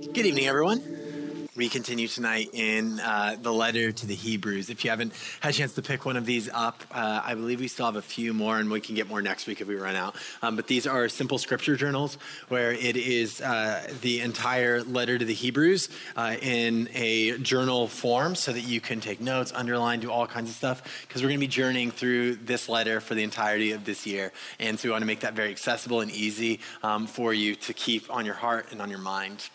Good evening, everyone. We continue tonight in uh, the letter to the Hebrews. If you haven't had a chance to pick one of these up, uh, I believe we still have a few more, and we can get more next week if we run out. Um, but these are simple scripture journals where it is uh, the entire letter to the Hebrews uh, in a journal form so that you can take notes, underline, do all kinds of stuff. Because we're going to be journeying through this letter for the entirety of this year. And so we want to make that very accessible and easy um, for you to keep on your heart and on your mind.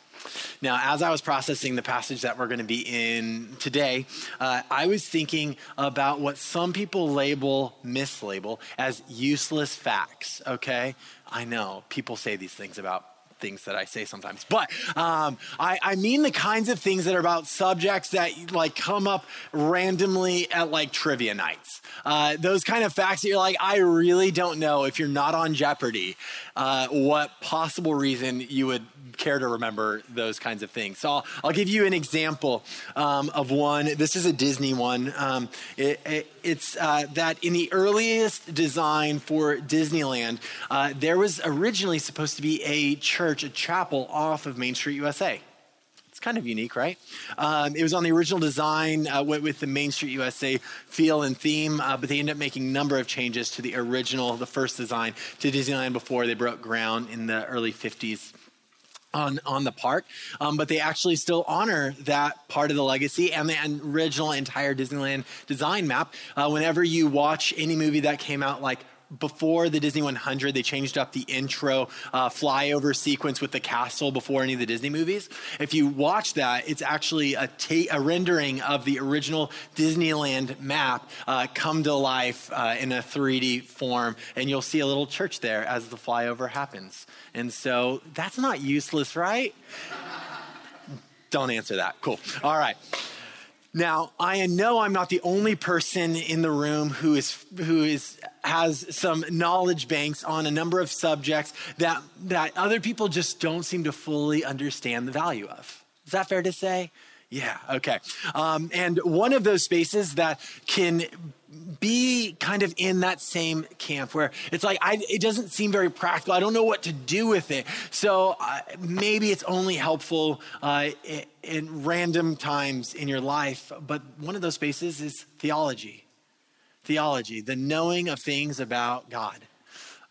Now, as I was processing the passage that we're going to be in today, uh, I was thinking about what some people label, mislabel, as useless facts, okay? I know people say these things about things that I say sometimes. But um, I, I, mean the kinds of things that are about subjects that like come up randomly at like trivia nights. Uh, those kind of facts that you're like, I really don't know if you're not on Jeopardy, uh, what possible reason you would care to remember those kinds of things. So I'll, I'll give you an example um, of one. This is a Disney one. Um, it, it, it's uh, that in the earliest design for Disneyland, uh, there was originally supposed to be a church, a chapel off of Main Street, USA. It's kind of unique, right? Um, it was on the original design uh, with, the Main Street USA feel and theme, uh, but they ended up making a number of changes to the original, the first design to Disneyland before they broke ground in the early 50s on, on the park, um, but they actually still honor that part of the legacy and the original entire Disneyland design map. Uh, whenever you watch any movie that came out like before the Disney 100, they changed up the intro uh, flyover sequence with the castle before any of the Disney movies. If you watch that, it's actually a, ta- a rendering of the original Disneyland map uh, come to life uh, in a 3D form, and you'll see a little church there as the flyover happens. And so that's not useless, right? Don't answer that. Cool. All right. Now, I know I'm not the only person in the room who is who is has some knowledge banks on a number of subjects that that other people just don't seem to fully understand the value of. Is that fair to say? Yeah, okay. Um, and one of those spaces that can be kind of in that same camp where it's like I, it doesn't seem very practical. I don't know what to do with it. So uh, maybe it's only helpful uh, in, in random times in your life. But one of those spaces is theology. Theology, the knowing of things about God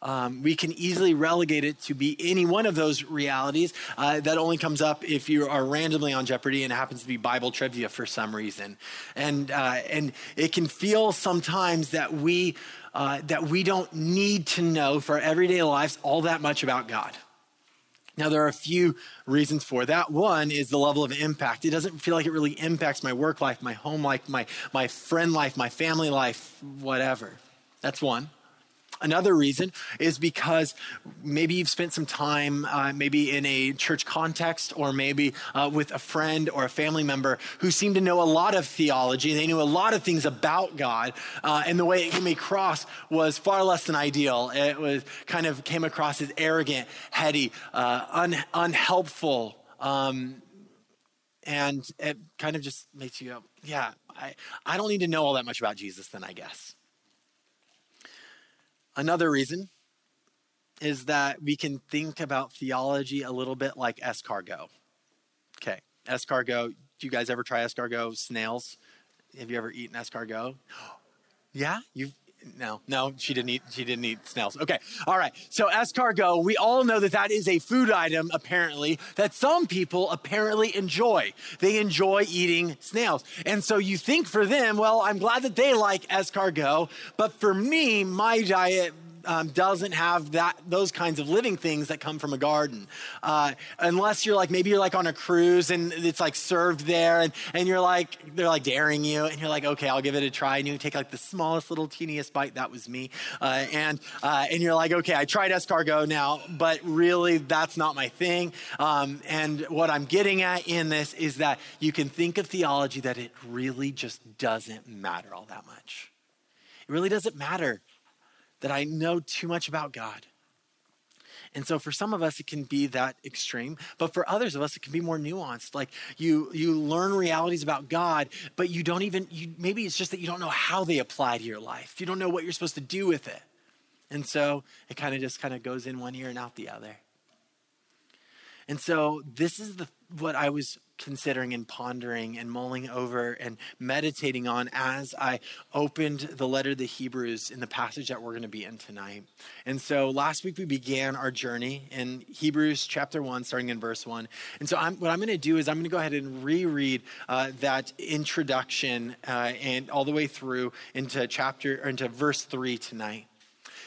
um, we can easily relegate it to be any one of those realities uh, that only comes up if you are randomly on Jeopardy and it happens to be Bible trivia for some reason. And, uh, and it can feel sometimes that we, uh, that we don't need to know for our everyday lives all that much about God. Now, there are a few reasons for that. One is the level of impact. It doesn't feel like it really impacts my work life, my home life, my, my friend life, my family life, whatever. That's one. Another reason is because maybe you've spent some time, uh, maybe in a church context, or maybe uh, with a friend or a family member who seemed to know a lot of theology. They knew a lot of things about God, uh, and the way it came across was far less than ideal. It was kind of came across as arrogant, heady, uh, un, unhelpful, um, and it kind of just makes you go, "Yeah, I, I don't need to know all that much about Jesus." Then I guess. Another reason is that we can think about theology a little bit like escargot. Okay, escargot. Do you guys ever try escargot snails? Have you ever eaten escargot? Yeah, you've no, no, she didn't eat. She didn't eat snails. Okay, all right. So escargot, we all know that that is a food item apparently that some people apparently enjoy. They enjoy eating snails, and so you think for them, well, I'm glad that they like escargot, but for me, my diet um, doesn't have that those kinds of living things that come from a garden. Uh, unless you're like maybe you're like on a cruise and it's like served there, and and you're like they're like daring you, and you're like okay, I'll give it a try, and you take like the smallest little teeniest bite. That was me, uh, and uh, and you're like okay, I tried escargot now, but really that's not my thing. Um, and what I'm getting at in this is that you can think of theology that it really just doesn't matter all that much. It really doesn't matter that I know too much about God. And so for some of us it can be that extreme, but for others of us it can be more nuanced. Like you you learn realities about God, but you don't even you maybe it's just that you don't know how they apply to your life. You don't know what you're supposed to do with it. And so it kind of just kind of goes in one ear and out the other. And so this is the what I was considering and pondering and mulling over and meditating on as I opened the letter to the Hebrews in the passage that we're going to be in tonight. And so last week we began our journey in Hebrews chapter 1, starting in verse 1. And so I'm, what I'm going to do is I'm going to go ahead and reread uh, that introduction uh, and all the way through into chapter or into verse 3 tonight.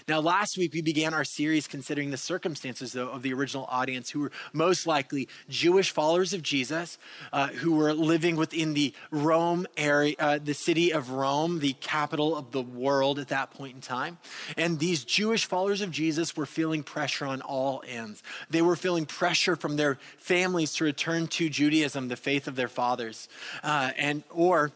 Now, last week we began our series considering the circumstances, though, of the original audience who were most likely Jewish followers of Jesus, uh, who were living within the Rome area, uh, the city of Rome, the capital of the world at that point in time. And these Jewish followers of Jesus were feeling pressure on all ends. They were feeling pressure from their families to return to Judaism, the faith of their fathers, uh, and or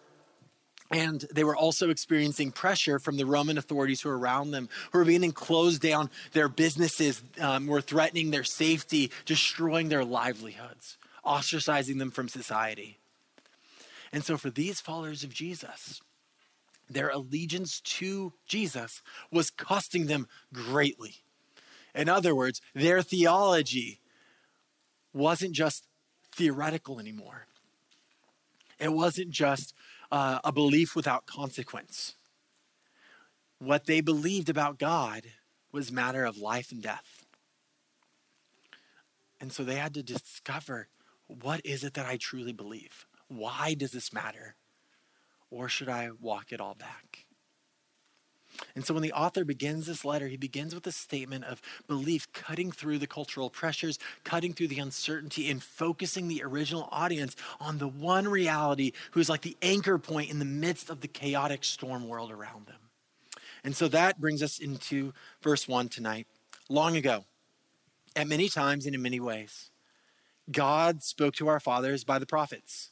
and they were also experiencing pressure from the Roman authorities who were around them, who were beginning to close down their businesses, um, were threatening their safety, destroying their livelihoods, ostracizing them from society. And so, for these followers of Jesus, their allegiance to Jesus was costing them greatly. In other words, their theology wasn't just theoretical anymore. It wasn't just uh, a belief without consequence. What they believed about God was matter of life and death. And so they had to discover what is it that I truly believe? Why does this matter? Or should I walk it all back? And so when the author begins this letter, he begins with a statement of belief cutting through the cultural pressures, cutting through the uncertainty, and focusing the original audience on the one reality who's like the anchor point in the midst of the chaotic storm world around them. And so that brings us into verse 1 tonight. Long ago, at many times and in many ways, God spoke to our fathers by the prophets.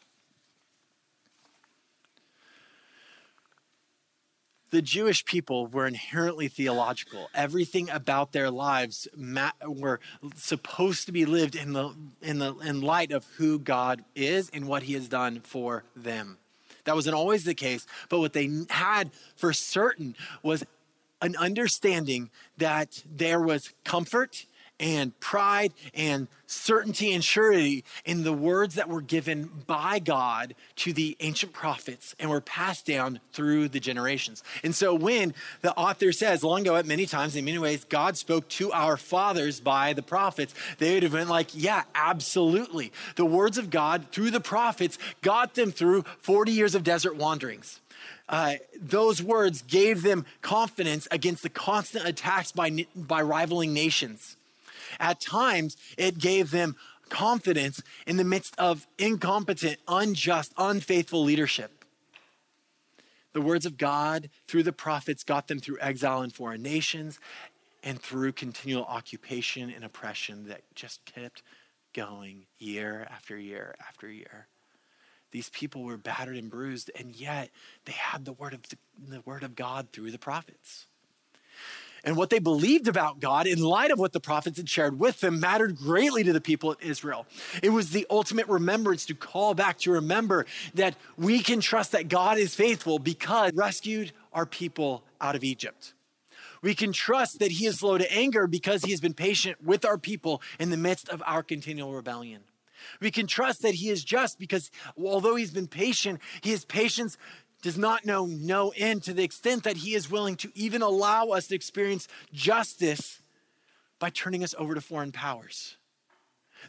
The Jewish people were inherently theological. Everything about their lives ma- were supposed to be lived in the, in the in light of who God is and what He has done for them. That wasn't always the case, but what they had for certain was an understanding that there was comfort and pride and certainty and surety in the words that were given by God to the ancient prophets and were passed down through the generations. And so when the author says, long ago, at many times, in many ways, God spoke to our fathers by the prophets, they would have been like, yeah, absolutely. The words of God through the prophets got them through 40 years of desert wanderings. Uh, those words gave them confidence against the constant attacks by, by rivaling nations. At times, it gave them confidence in the midst of incompetent, unjust, unfaithful leadership. The words of God through the prophets got them through exile in foreign nations and through continual occupation and oppression that just kept going year after year after year. These people were battered and bruised, and yet they had the word of the, the word of God through the prophets and what they believed about God in light of what the prophets had shared with them mattered greatly to the people of Israel. It was the ultimate remembrance to call back to remember that we can trust that God is faithful because rescued our people out of Egypt. We can trust that he is slow to anger because he has been patient with our people in the midst of our continual rebellion. We can trust that he is just because although he's been patient, his patience does not know no end to the extent that he is willing to even allow us to experience justice by turning us over to foreign powers.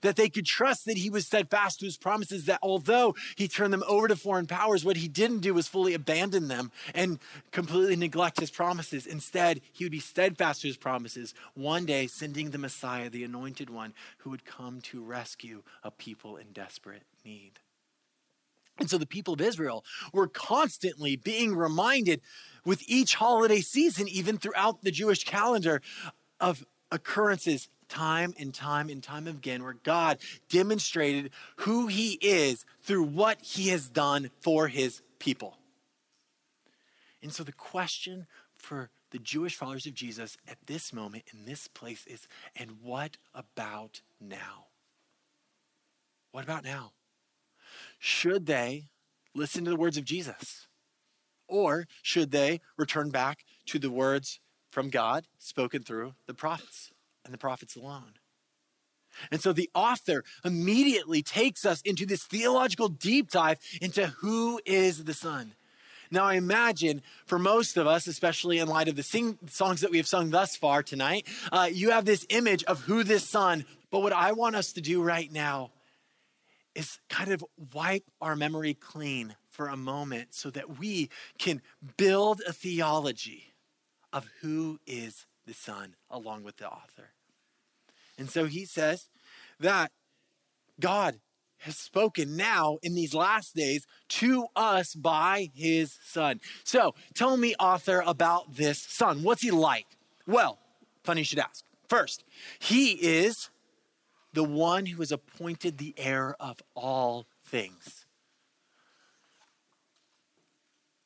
That they could trust that he was steadfast to his promises, that although he turned them over to foreign powers, what he didn't do was fully abandon them and completely neglect his promises. Instead, he would be steadfast to his promises, one day sending the Messiah, the anointed one, who would come to rescue a people in desperate need. And so the people of Israel were constantly being reminded with each holiday season, even throughout the Jewish calendar, of occurrences time and time and time again where God demonstrated who he is through what he has done for his people. And so the question for the Jewish followers of Jesus at this moment in this place is and what about now? What about now? Should they listen to the words of Jesus? Or should they return back to the words from God spoken through the prophets and the prophets alone? And so the author immediately takes us into this theological deep dive into who is the Son. Now, I imagine for most of us, especially in light of the sing- songs that we have sung thus far tonight, uh, you have this image of who this son. But what I want us to do right now is kind of wipe our memory clean for a moment so that we can build a theology of who is the son along with the author. And so he says that God has spoken now in these last days to us by his son. So tell me, author, about this son. What's he like? Well, funny you should ask. First, he is the one who is appointed the heir of all things.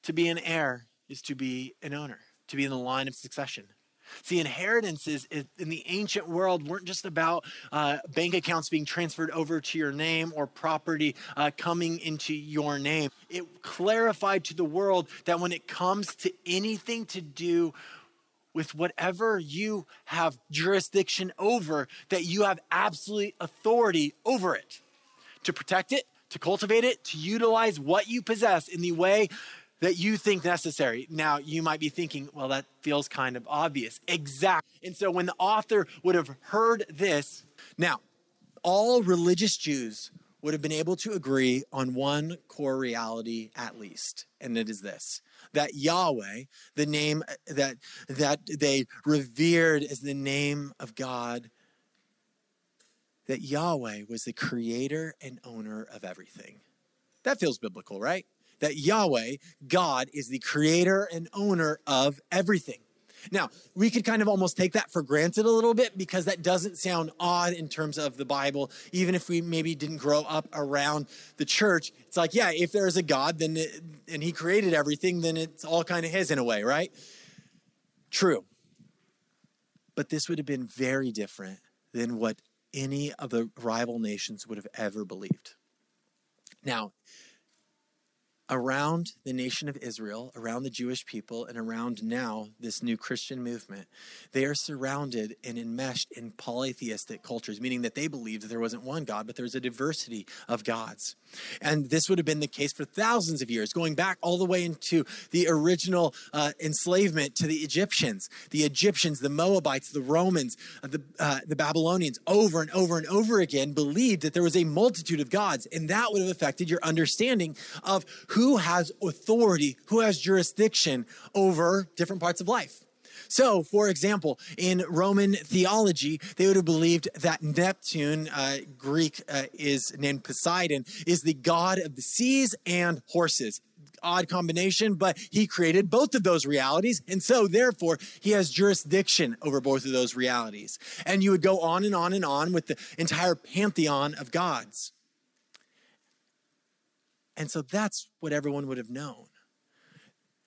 To be an heir is to be an owner, to be in the line of succession. See, inheritances in the ancient world weren't just about uh, bank accounts being transferred over to your name or property uh, coming into your name. It clarified to the world that when it comes to anything to do with whatever you have jurisdiction over, that you have absolute authority over it to protect it, to cultivate it, to utilize what you possess in the way that you think necessary. Now, you might be thinking, well, that feels kind of obvious. Exactly. And so when the author would have heard this, now, all religious Jews would have been able to agree on one core reality at least, and it is this that Yahweh, the name uh, that, that they revered as the name of God, that Yahweh was the creator and owner of everything. That feels biblical, right? that Yahweh, God, is the creator and owner of everything. Now, we could kind of almost take that for granted a little bit because that doesn't sound odd in terms of the Bible, even if we maybe didn't grow up around the church. It's like, yeah, if there is a God, then it, and he created everything, then it's all kind of his in a way, right? True. But this would have been very different than what any of the rival nations would have ever believed. Now, around the nation of Israel, around the Jewish people, and around now this new Christian movement, they are surrounded and enmeshed in polytheistic cultures, meaning that they believed that there wasn't one God, but there's a diversity of gods. And this would have been the case for thousands of years, going back all the way into the original uh, enslavement to the Egyptians. The Egyptians, the Moabites, the Romans, uh, the, uh, the Babylonians, over and over and over again believed that there was a multitude of gods. And that would have affected your understanding of who has authority, who has jurisdiction over different parts of life. So, for example, in Roman theology, they would have believed that Neptune, uh, Greek uh, is named Poseidon, is the god of the seas and horses. Odd combination, but he created both of those realities. And so, therefore, he has jurisdiction over both of those realities. And you would go on and on and on with the entire pantheon of gods. And so that's what everyone would have known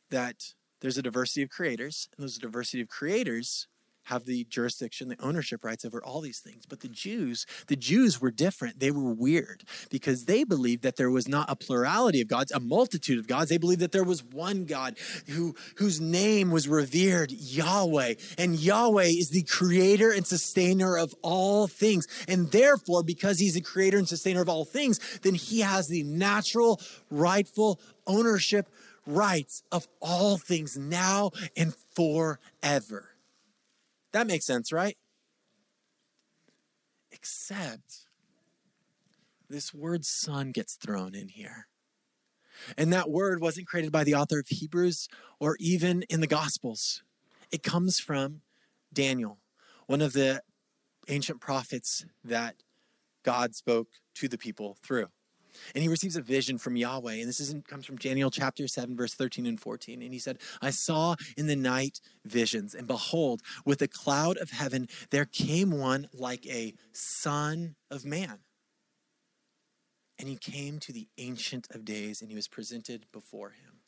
that there's a diversity of creators, and those diversity of creators have the jurisdiction, the ownership rights over all these things. But the Jews, the Jews were different. They were weird because they believed that there was not a plurality of gods, a multitude of gods. They believed that there was one God who, whose name was revered, Yahweh. And Yahweh is the creator and sustainer of all things. And therefore, because he's the creator and sustainer of all things, then he has the natural, rightful ownership rights of all things now and forever. That makes sense, right? Except this word son gets thrown in here. And that word wasn't created by the author of Hebrews or even in the Gospels. It comes from Daniel, one of the ancient prophets that God spoke to the people through and he receives a vision from Yahweh. And this isn't, comes from Daniel chapter 7, verse 13 and 14. And he said, I saw in the night visions, and behold, with a cloud of heaven, there came one like a son of man. And he came to the Ancient of Days, and he was presented before him.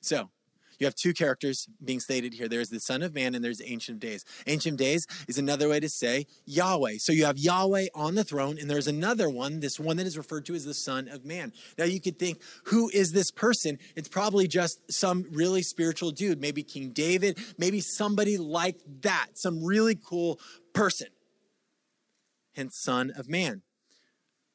So, You have two characters being stated here. There's the Son of Man and there's the Ancient of Days. Ancient of Days is another way to say Yahweh. So you have Yahweh on the throne, and there's another one, this one that is referred to as the Son of Man. Now you could think, who is this person? It's probably just some really spiritual dude, maybe King David, maybe somebody like that, some really cool person. Hence, Son of Man.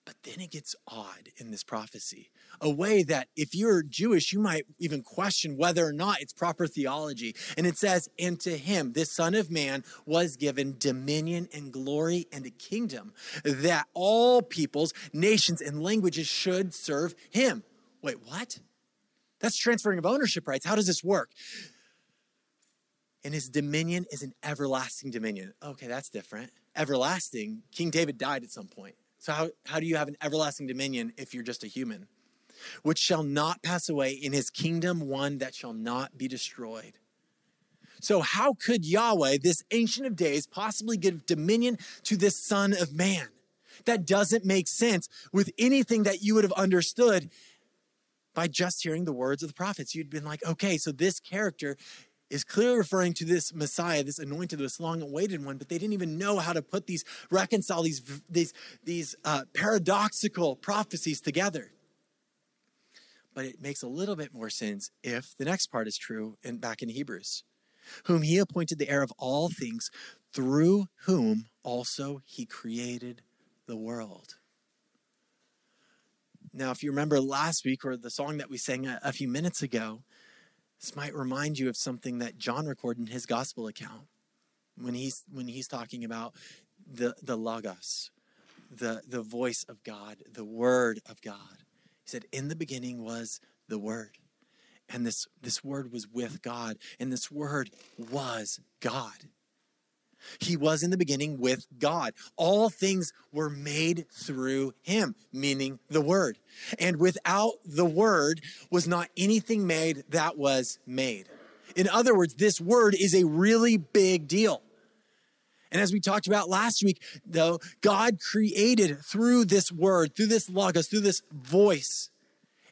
But then it gets odd in this prophecy. A way that if you're Jewish, you might even question whether or not it's proper theology. And it says, And to him, this Son of Man, was given dominion and glory and a kingdom that all peoples, nations, and languages should serve him. Wait, what? That's transferring of ownership rights. How does this work? And his dominion is an everlasting dominion. Okay, that's different. Everlasting. King David died at some point. So, how, how do you have an everlasting dominion if you're just a human? Which shall not pass away in his kingdom, one that shall not be destroyed. So, how could Yahweh, this ancient of days, possibly give dominion to this Son of Man? That doesn't make sense with anything that you would have understood by just hearing the words of the prophets. You'd been like, okay, so this character is clearly referring to this Messiah, this anointed, this long awaited one, but they didn't even know how to put these, reconcile these, these, these uh, paradoxical prophecies together. But it makes a little bit more sense if the next part is true and back in Hebrews. Whom he appointed the heir of all things, through whom also he created the world. Now, if you remember last week or the song that we sang a, a few minutes ago, this might remind you of something that John recorded in his gospel account when he's when he's talking about the the logos, the the voice of God, the word of God. He said, "In the beginning was the word." And this this word was with God, and this word was God. He was in the beginning with God. All things were made through him, meaning the Word. And without the Word was not anything made that was made. In other words, this Word is a really big deal. And as we talked about last week, though, God created through this Word, through this Logos, through this voice.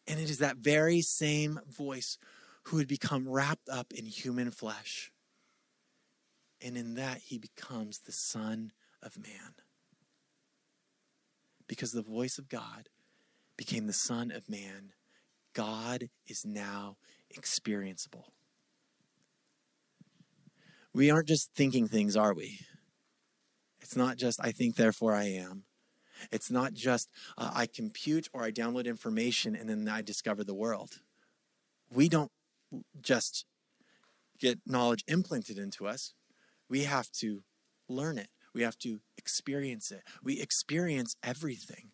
And it is that very same voice who had become wrapped up in human flesh and in that he becomes the Son of Man. Because the voice of God became the Son of Man, God is now experienceable. We aren't just thinking things, are we? It's not just, I think, therefore I am. It's not just, uh, I compute or I download information and then I discover the world. We don't just get knowledge implanted into us, we have to learn it. We have to experience it. We experience everything.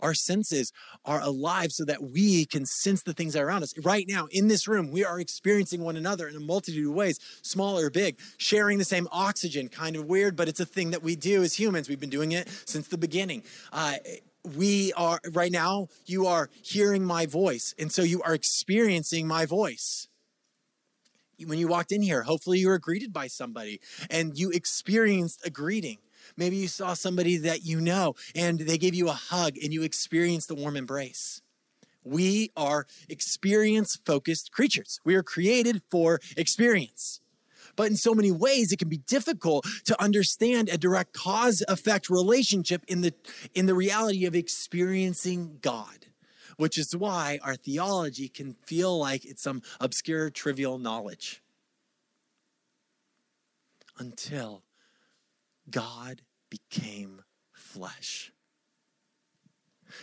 Our senses are alive so that we can sense the things around us. Right now, in this room, we are experiencing one another in a multitude of ways, small or big, sharing the same oxygen. Kind of weird, but it's a thing that we do as humans. We've been doing it since the beginning. Uh, we are, right now, you are hearing my voice, and so you are experiencing my voice when you walked in here. Hopefully, you were greeted by somebody and you experienced a greeting. Maybe you saw somebody that you know and they gave you a hug and you experienced a warm embrace. We are experience focused creatures. We are created for experience. But in so many ways, it can be difficult to understand a direct cause effect relationship in the, in the reality of experiencing God which is why our theology can feel like it's some obscure, trivial knowledge. Until God became flesh.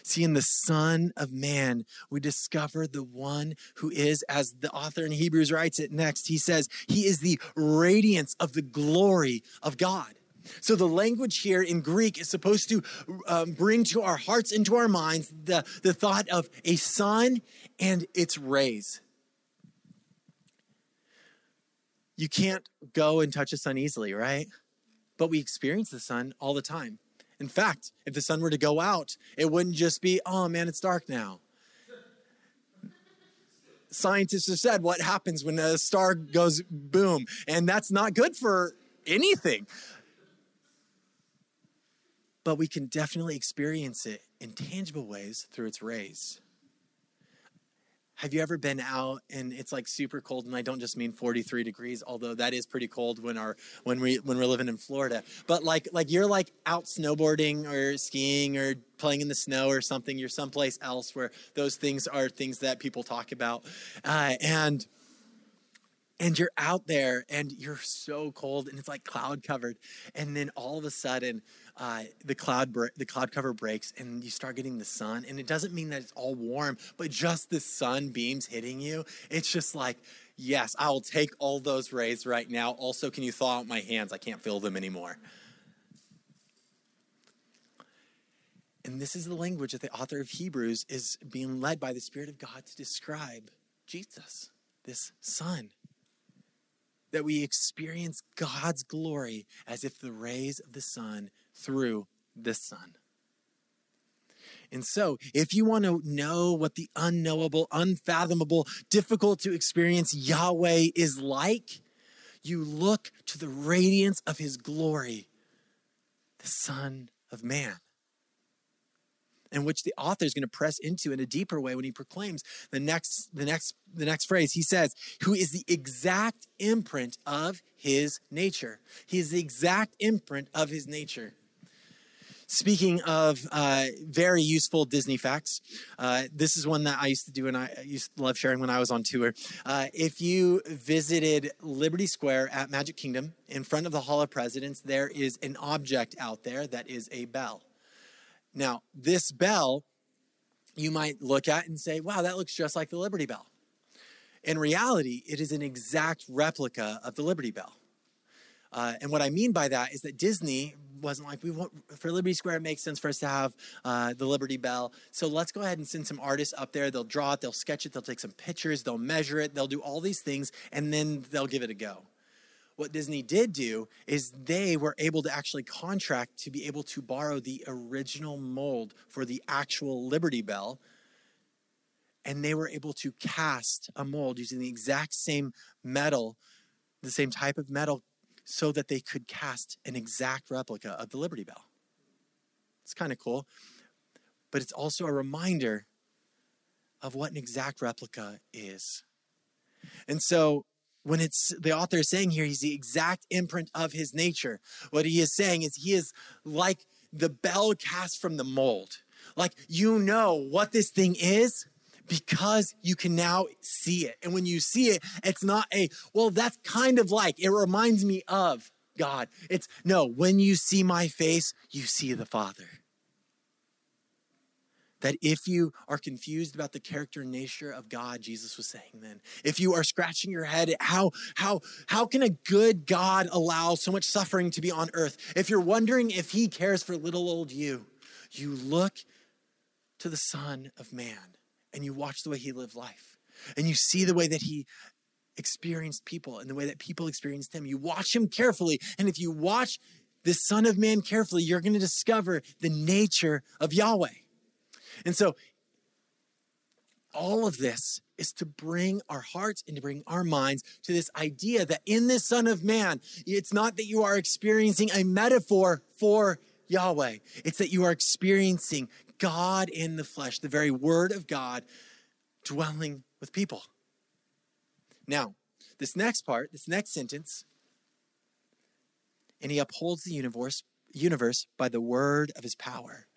See, in the Son of Man, we discover the one who is, as the author in Hebrews writes it next, he says, He is the radiance of the glory of God. So the language here in Greek is supposed to um, bring to our hearts and to our minds the, the thought of a sun and its rays. You can't go and touch a sun easily, right? But we experience the sun all the time. In fact, if the sun were to go out, it wouldn't just be, oh man, it's dark now. Scientists have said what happens when a star goes boom, and that's not good for anything but we can definitely experience it in tangible ways through its rays. have you ever been out and it's like super cold and I don't just mean 43 degrees although that is pretty cold when our when we when we're living in Florida. But like like you're like out snowboarding or skiing or playing in the snow or something you're someplace else where those things are things that people talk about. Uh, and and you're out there and you're so cold and it's like cloud covered. And then all of a sudden uh, the cloud the cloud cover breaks and you start getting the sun and it doesn't mean that it's all warm but just the sun beams hitting you it's just like yes i will take all those rays right now. Also can you thaw out my hands? I can't feel them anymore. And this is the language that the author of hebrews is being led by the spirit of god to describe jesus this sun that we experience God's glory as if the rays of the sun through the sun. And so, if you want to know what the unknowable, unfathomable, difficult to experience Yahweh is like, you look to the radiance of his glory, the Son of Man and which the author is going to press into in a deeper way when he proclaims the next the next the next phrase. He says who is the exact imprint of his nature. He is the exact imprint of his nature Speaking of uh, very useful Disney facts, uh, this is one that I used to do and I used to love sharing when I was on tour. Uh, if you visited Liberty Square at Magic Kingdom, in front of the Hall of Presidents, there is an object out there that is a bell. Now, this bell, you might look at and say, wow, that looks just like the Liberty Bell. In reality, it is an exact replica of the Liberty Bell. Uh, and what I mean by that is that Disney wasn't like, we want, for Liberty Square, it makes sense for us to have uh, the Liberty Bell. So let's go ahead and send some artists up there. They'll draw it, they'll sketch it, they'll take some pictures, they'll measure it, they'll do all these things, and then they'll give it a go what Disney did do is they were able to actually contract to be able to borrow the original mold for the actual Liberty Bell. And they were able to cast a mold using the exact same metal, the same type of metal, so that they could cast an exact replica of the Liberty Bell. It's kind of cool. But it's also a reminder of what an exact replica is. And so when it's the author is saying here, he's the exact imprint of his nature. What he is saying is he is like the bell cast from the mold. Like you know what this thing is because you can now see it. And when you see it, it's not a, well, that's kind of like, it reminds me of God. It's no, when you see my face, you see the Father that if you are confused about the character and nature of God, Jesus was saying then, if you are scratching your head, how, how, how can a good God allow so much suffering to be on earth? If you're wondering if he cares for little old you, you look to the Son of Man and you watch the way he lived life and you see the way that he experienced people and the way that people experienced him. You watch him carefully. And if you watch the Son of Man carefully, you're going to discover the nature of Yahweh. And so, all of this is to bring our hearts and to bring our minds to this idea that in this Son of Man, it's not that you are experiencing a metaphor for Yahweh, it's that you are experiencing God in the flesh, the very Word of God dwelling with people. Now, this next part, this next sentence, and he upholds the universe, universe by the word of his power.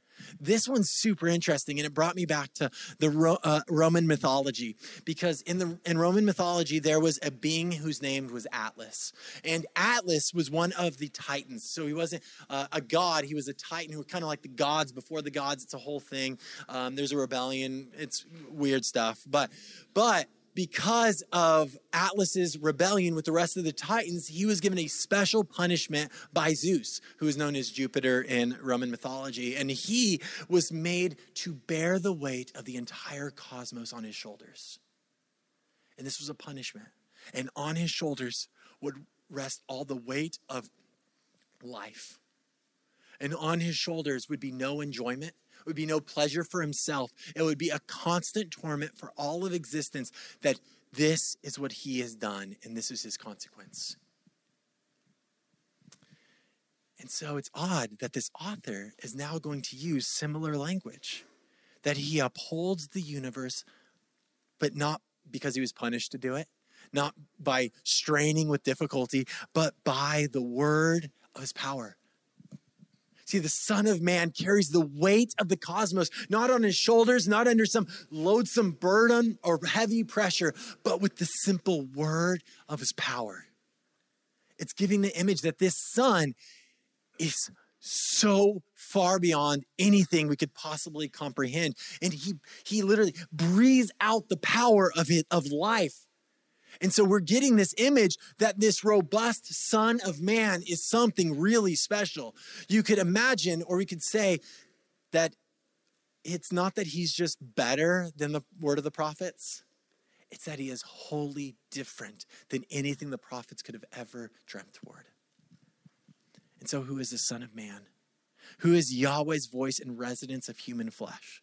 This one's super interesting, and it brought me back to the Ro- uh, Roman mythology because in the in Roman mythology there was a being whose name was Atlas, and Atlas was one of the titans. So he wasn't uh, a god; he was a titan who were kind of like the gods before the gods. It's a whole thing. Um, there's a rebellion. It's weird stuff, but but because of Atlas's rebellion with the rest of the Titans, he was given a special punishment by Zeus, who is known as Jupiter in Roman mythology. And he was made to bear the weight of the entire cosmos on his shoulders. And this was a punishment. And on his shoulders would rest all the weight of life. And on his shoulders would be no enjoyment, it would be no pleasure for himself. It would be a constant torment for all of existence that this is what he has done and this is his consequence. And so it's odd that this author is now going to use similar language, that he upholds the universe but not because he was punished to do it, not by straining with difficulty, but by the word of his power. See, the Son of Man carries the weight of the cosmos, not on his shoulders, not under some loathsome burden or heavy pressure, but with the simple word of his power. It's giving the image that this Son is so far beyond anything we could possibly comprehend. And he, he literally breathes out the power of it, of life. And so we're getting this image that this robust son of man is something really special. You could imagine, or we could say that it's not that he's just better than the word of the prophets. It's that he is wholly different than anything the prophets could have ever dreamt toward. And so, who is the Son of Man? Who is Yahweh's voice and residence of human flesh?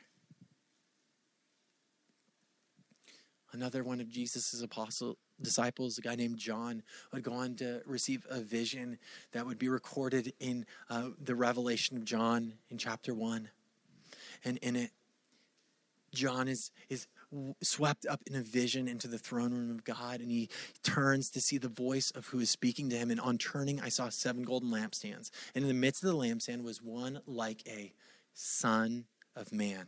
Another one of Jesus' apostle disciples, a guy named John, would go on to receive a vision that would be recorded in uh, the Revelation of John in chapter one. And in it, John is, is swept up in a vision into the throne room of God, and he turns to see the voice of who is speaking to him. And on turning, I saw seven golden lampstands. And in the midst of the lampstand was one like a son of man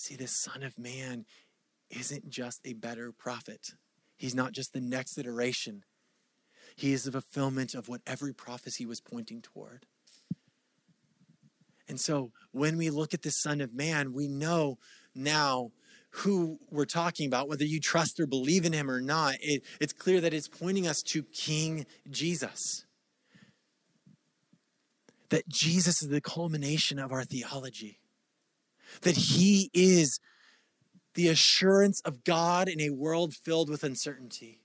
See, this Son of Man isn't just a better prophet, he's not just the next iteration. He is the fulfillment of what every prophecy was pointing toward. And so when we look at the Son of Man, we know now who we're talking about, whether you trust or believe in him or not. It, it's clear that it's pointing us to King Jesus. That Jesus is the culmination of our theology that He is the assurance of God in a world filled with uncertainty,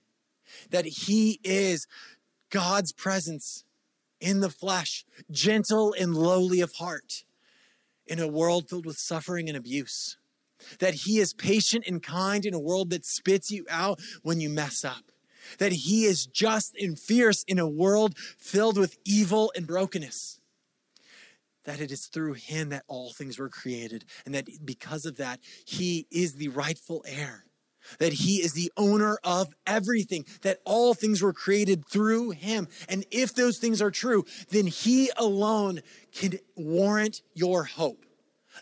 that He is God's presence in the flesh, gentle and lowly of heart in a world filled with suffering and abuse, that He is patient and kind in a world that spits you out when you mess up. That he is just and fierce in a world filled with evil and brokenness that it is through him that all things were created, and that because of that, he is the rightful heir, that he is the owner of everything, that all things were created through him. And if those things are true, then he alone can warrant your hope.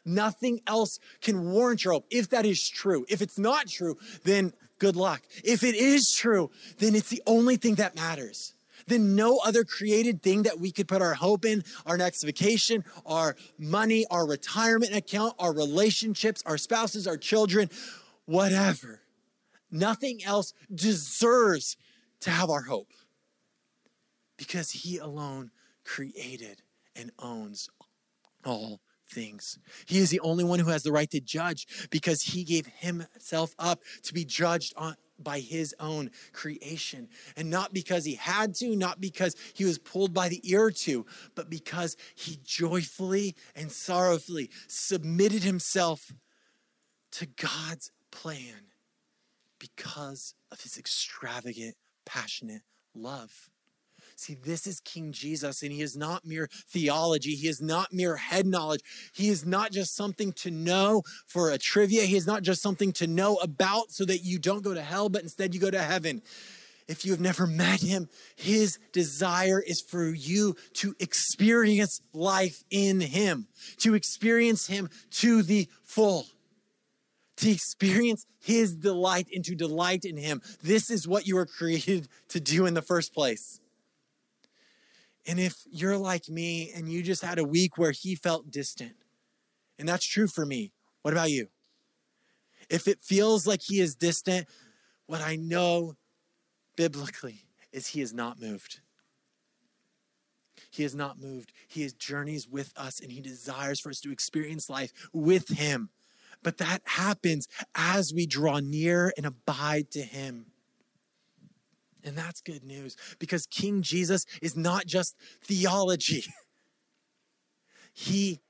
Nothing else can warrant your hope if that is true. If it's not true, then good luck. If it is true, then it's the only thing that matters then no other created thing that we could put our hope in, our next vacation, our money, our retirement account, our relationships, our spouses, our children, whatever. Nothing else deserves to have our hope because He alone created and owns all things. He is the only one who has the right to judge because he gave himself up to be judged on, by his own creation. And not because he had to, not because he was pulled by the ear to, but because he joyfully and sorrowfully submitted himself to God's plan because of his extravagant, passionate love. See, this is King Jesus, and he is not mere theology. He is not mere head knowledge. He is not just something to know for a trivia. He is not just something to know about so that you don't go to hell, but instead you go to heaven. If you have never met him, his desire is for you to experience life in him, to experience him to the full, to experience his delight and to delight in him. This is what you were created to do in the first place. And if you're like me and you just had a week where he felt distant, and that's true for me, what about you? If it feels like he is distant, what I know biblically is he is not moved. He is not moved. He journeys with us and he desires for us to experience life with him. But that happens as we draw near and abide to him. And that's good news because King Jesus is not just theology. He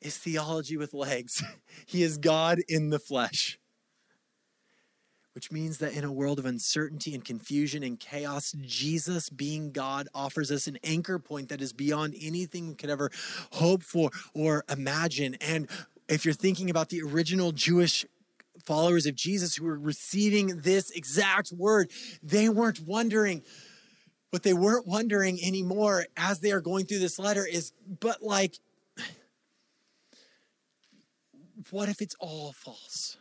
is theology with legs. He is God in the flesh which means that in a world of uncertainty and confusion and chaos, Jesus, being God, offers us an anchor point that is beyond anything we could ever hope for or imagine. And if you're thinking about the original Jewish followers of Jesus who were receiving this exact word, they weren't wondering. What they weren't wondering anymore as they are going through this letter is, but like, what if it's all false?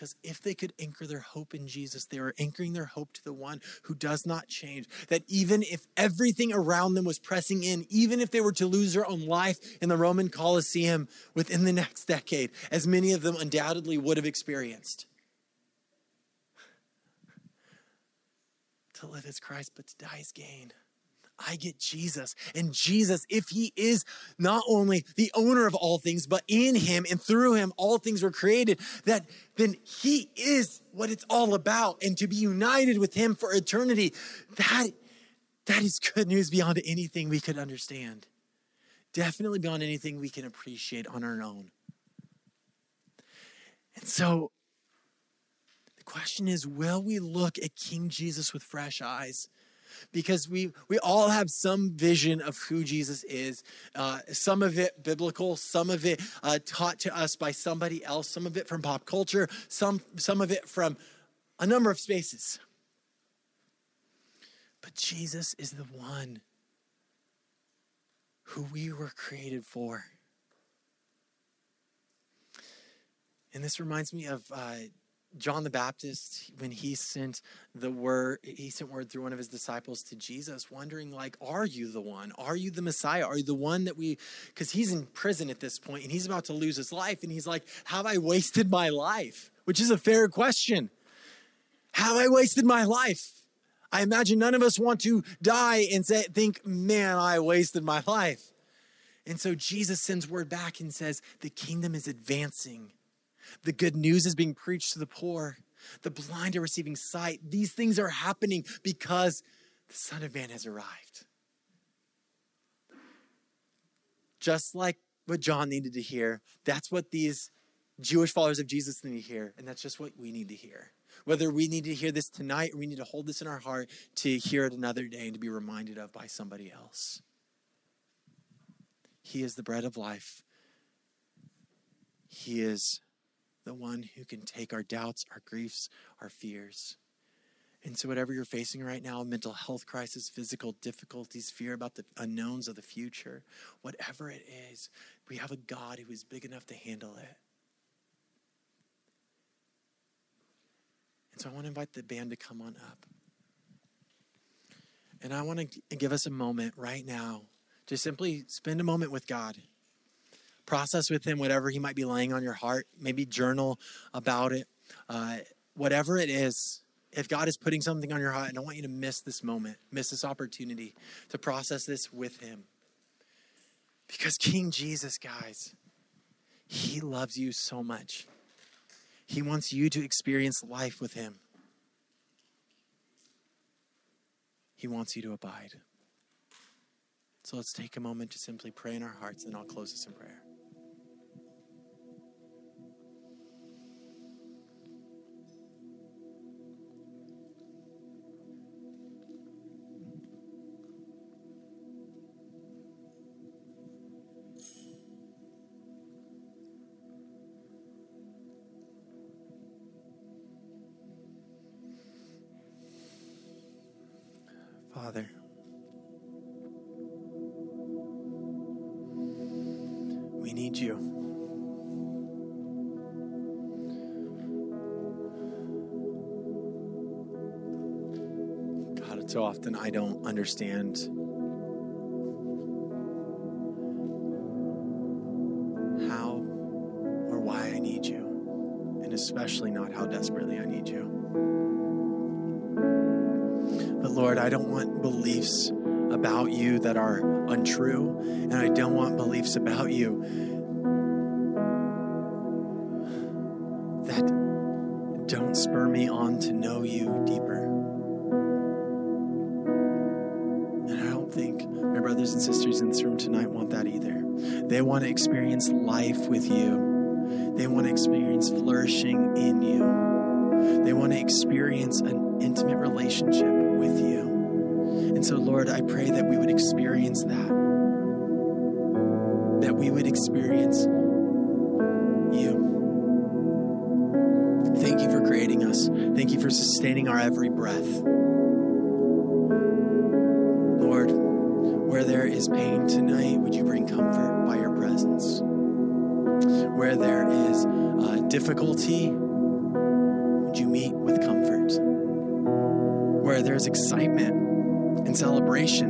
Because if they could anchor their hope in Jesus, they were anchoring their hope to the one who does not change. That even if everything around them was pressing in, even if they were to lose their own life in the Roman Colosseum within the next decade, as many of them undoubtedly would have experienced, to live as Christ, but to die is gain. I get Jesus. And Jesus, if he is not only the owner of all things, but in him and through him all things were created, that then he is what it's all about. And to be united with him for eternity, that, that is good news beyond anything we could understand. Definitely beyond anything we can appreciate on our own. And so the question is will we look at King Jesus with fresh eyes? Because we we all have some vision of who Jesus is. Uh, some of it biblical, some of it uh, taught to us by somebody else, some of it from pop culture, some some of it from a number of spaces. But Jesus is the one who we were created for. And this reminds me of uh, John the Baptist, when he sent the word, he sent word through one of his disciples to Jesus, wondering, like, are you the one? Are you the Messiah? Are you the one that we, because he's in prison at this point and he's about to lose his life. And he's like, have I wasted my life? Which is a fair question. Have I wasted my life? I imagine none of us want to die and say, think, man, I wasted my life. And so Jesus sends word back and says, the kingdom is advancing the good news is being preached to the poor. The blind are receiving sight. These things are happening because the Son of Man has arrived. Just like what John needed to hear, that's what these Jewish followers of Jesus need to hear. And that's just what we need to hear. Whether we need to hear this tonight or we need to hold this in our heart to hear it another day and to be reminded of by somebody else. He is the bread of life. He is the one who can take our doubts, our griefs, our fears. And so, whatever you're facing right now mental health crisis, physical difficulties, fear about the unknowns of the future whatever it is we have a God who is big enough to handle it. And so, I want to invite the band to come on up. And I want to give us a moment right now to simply spend a moment with God process with him whatever he might be laying on your heart maybe journal about it. Uh, whatever it is if god is putting something on your heart and i want you to miss this moment miss this opportunity to process this with him. Because king jesus guys he loves you so much. He wants you to experience life with him. He wants you to abide. So let's take a moment to simply pray in our hearts, and I'll close this in prayer. Father. We need you. God, it's So often I don't understand how or why I need you, and especially not how desperately I need you. I don't want beliefs about you that are untrue, and I don't want beliefs about you that don't spur me on to know you deeper. And I don't think my brothers and sisters in this room tonight want that either. They want to experience life with you, they want to experience flourishing in you, they want to experience an intimate relationship with you. And so, Lord, I pray that we would experience that. That we would experience you. Thank you for creating us. Thank you for sustaining our every breath. Lord, where there is pain tonight, would you bring comfort by your presence? Where there is uh, difficulty, would you meet with comfort? Where there's excitement, and celebration,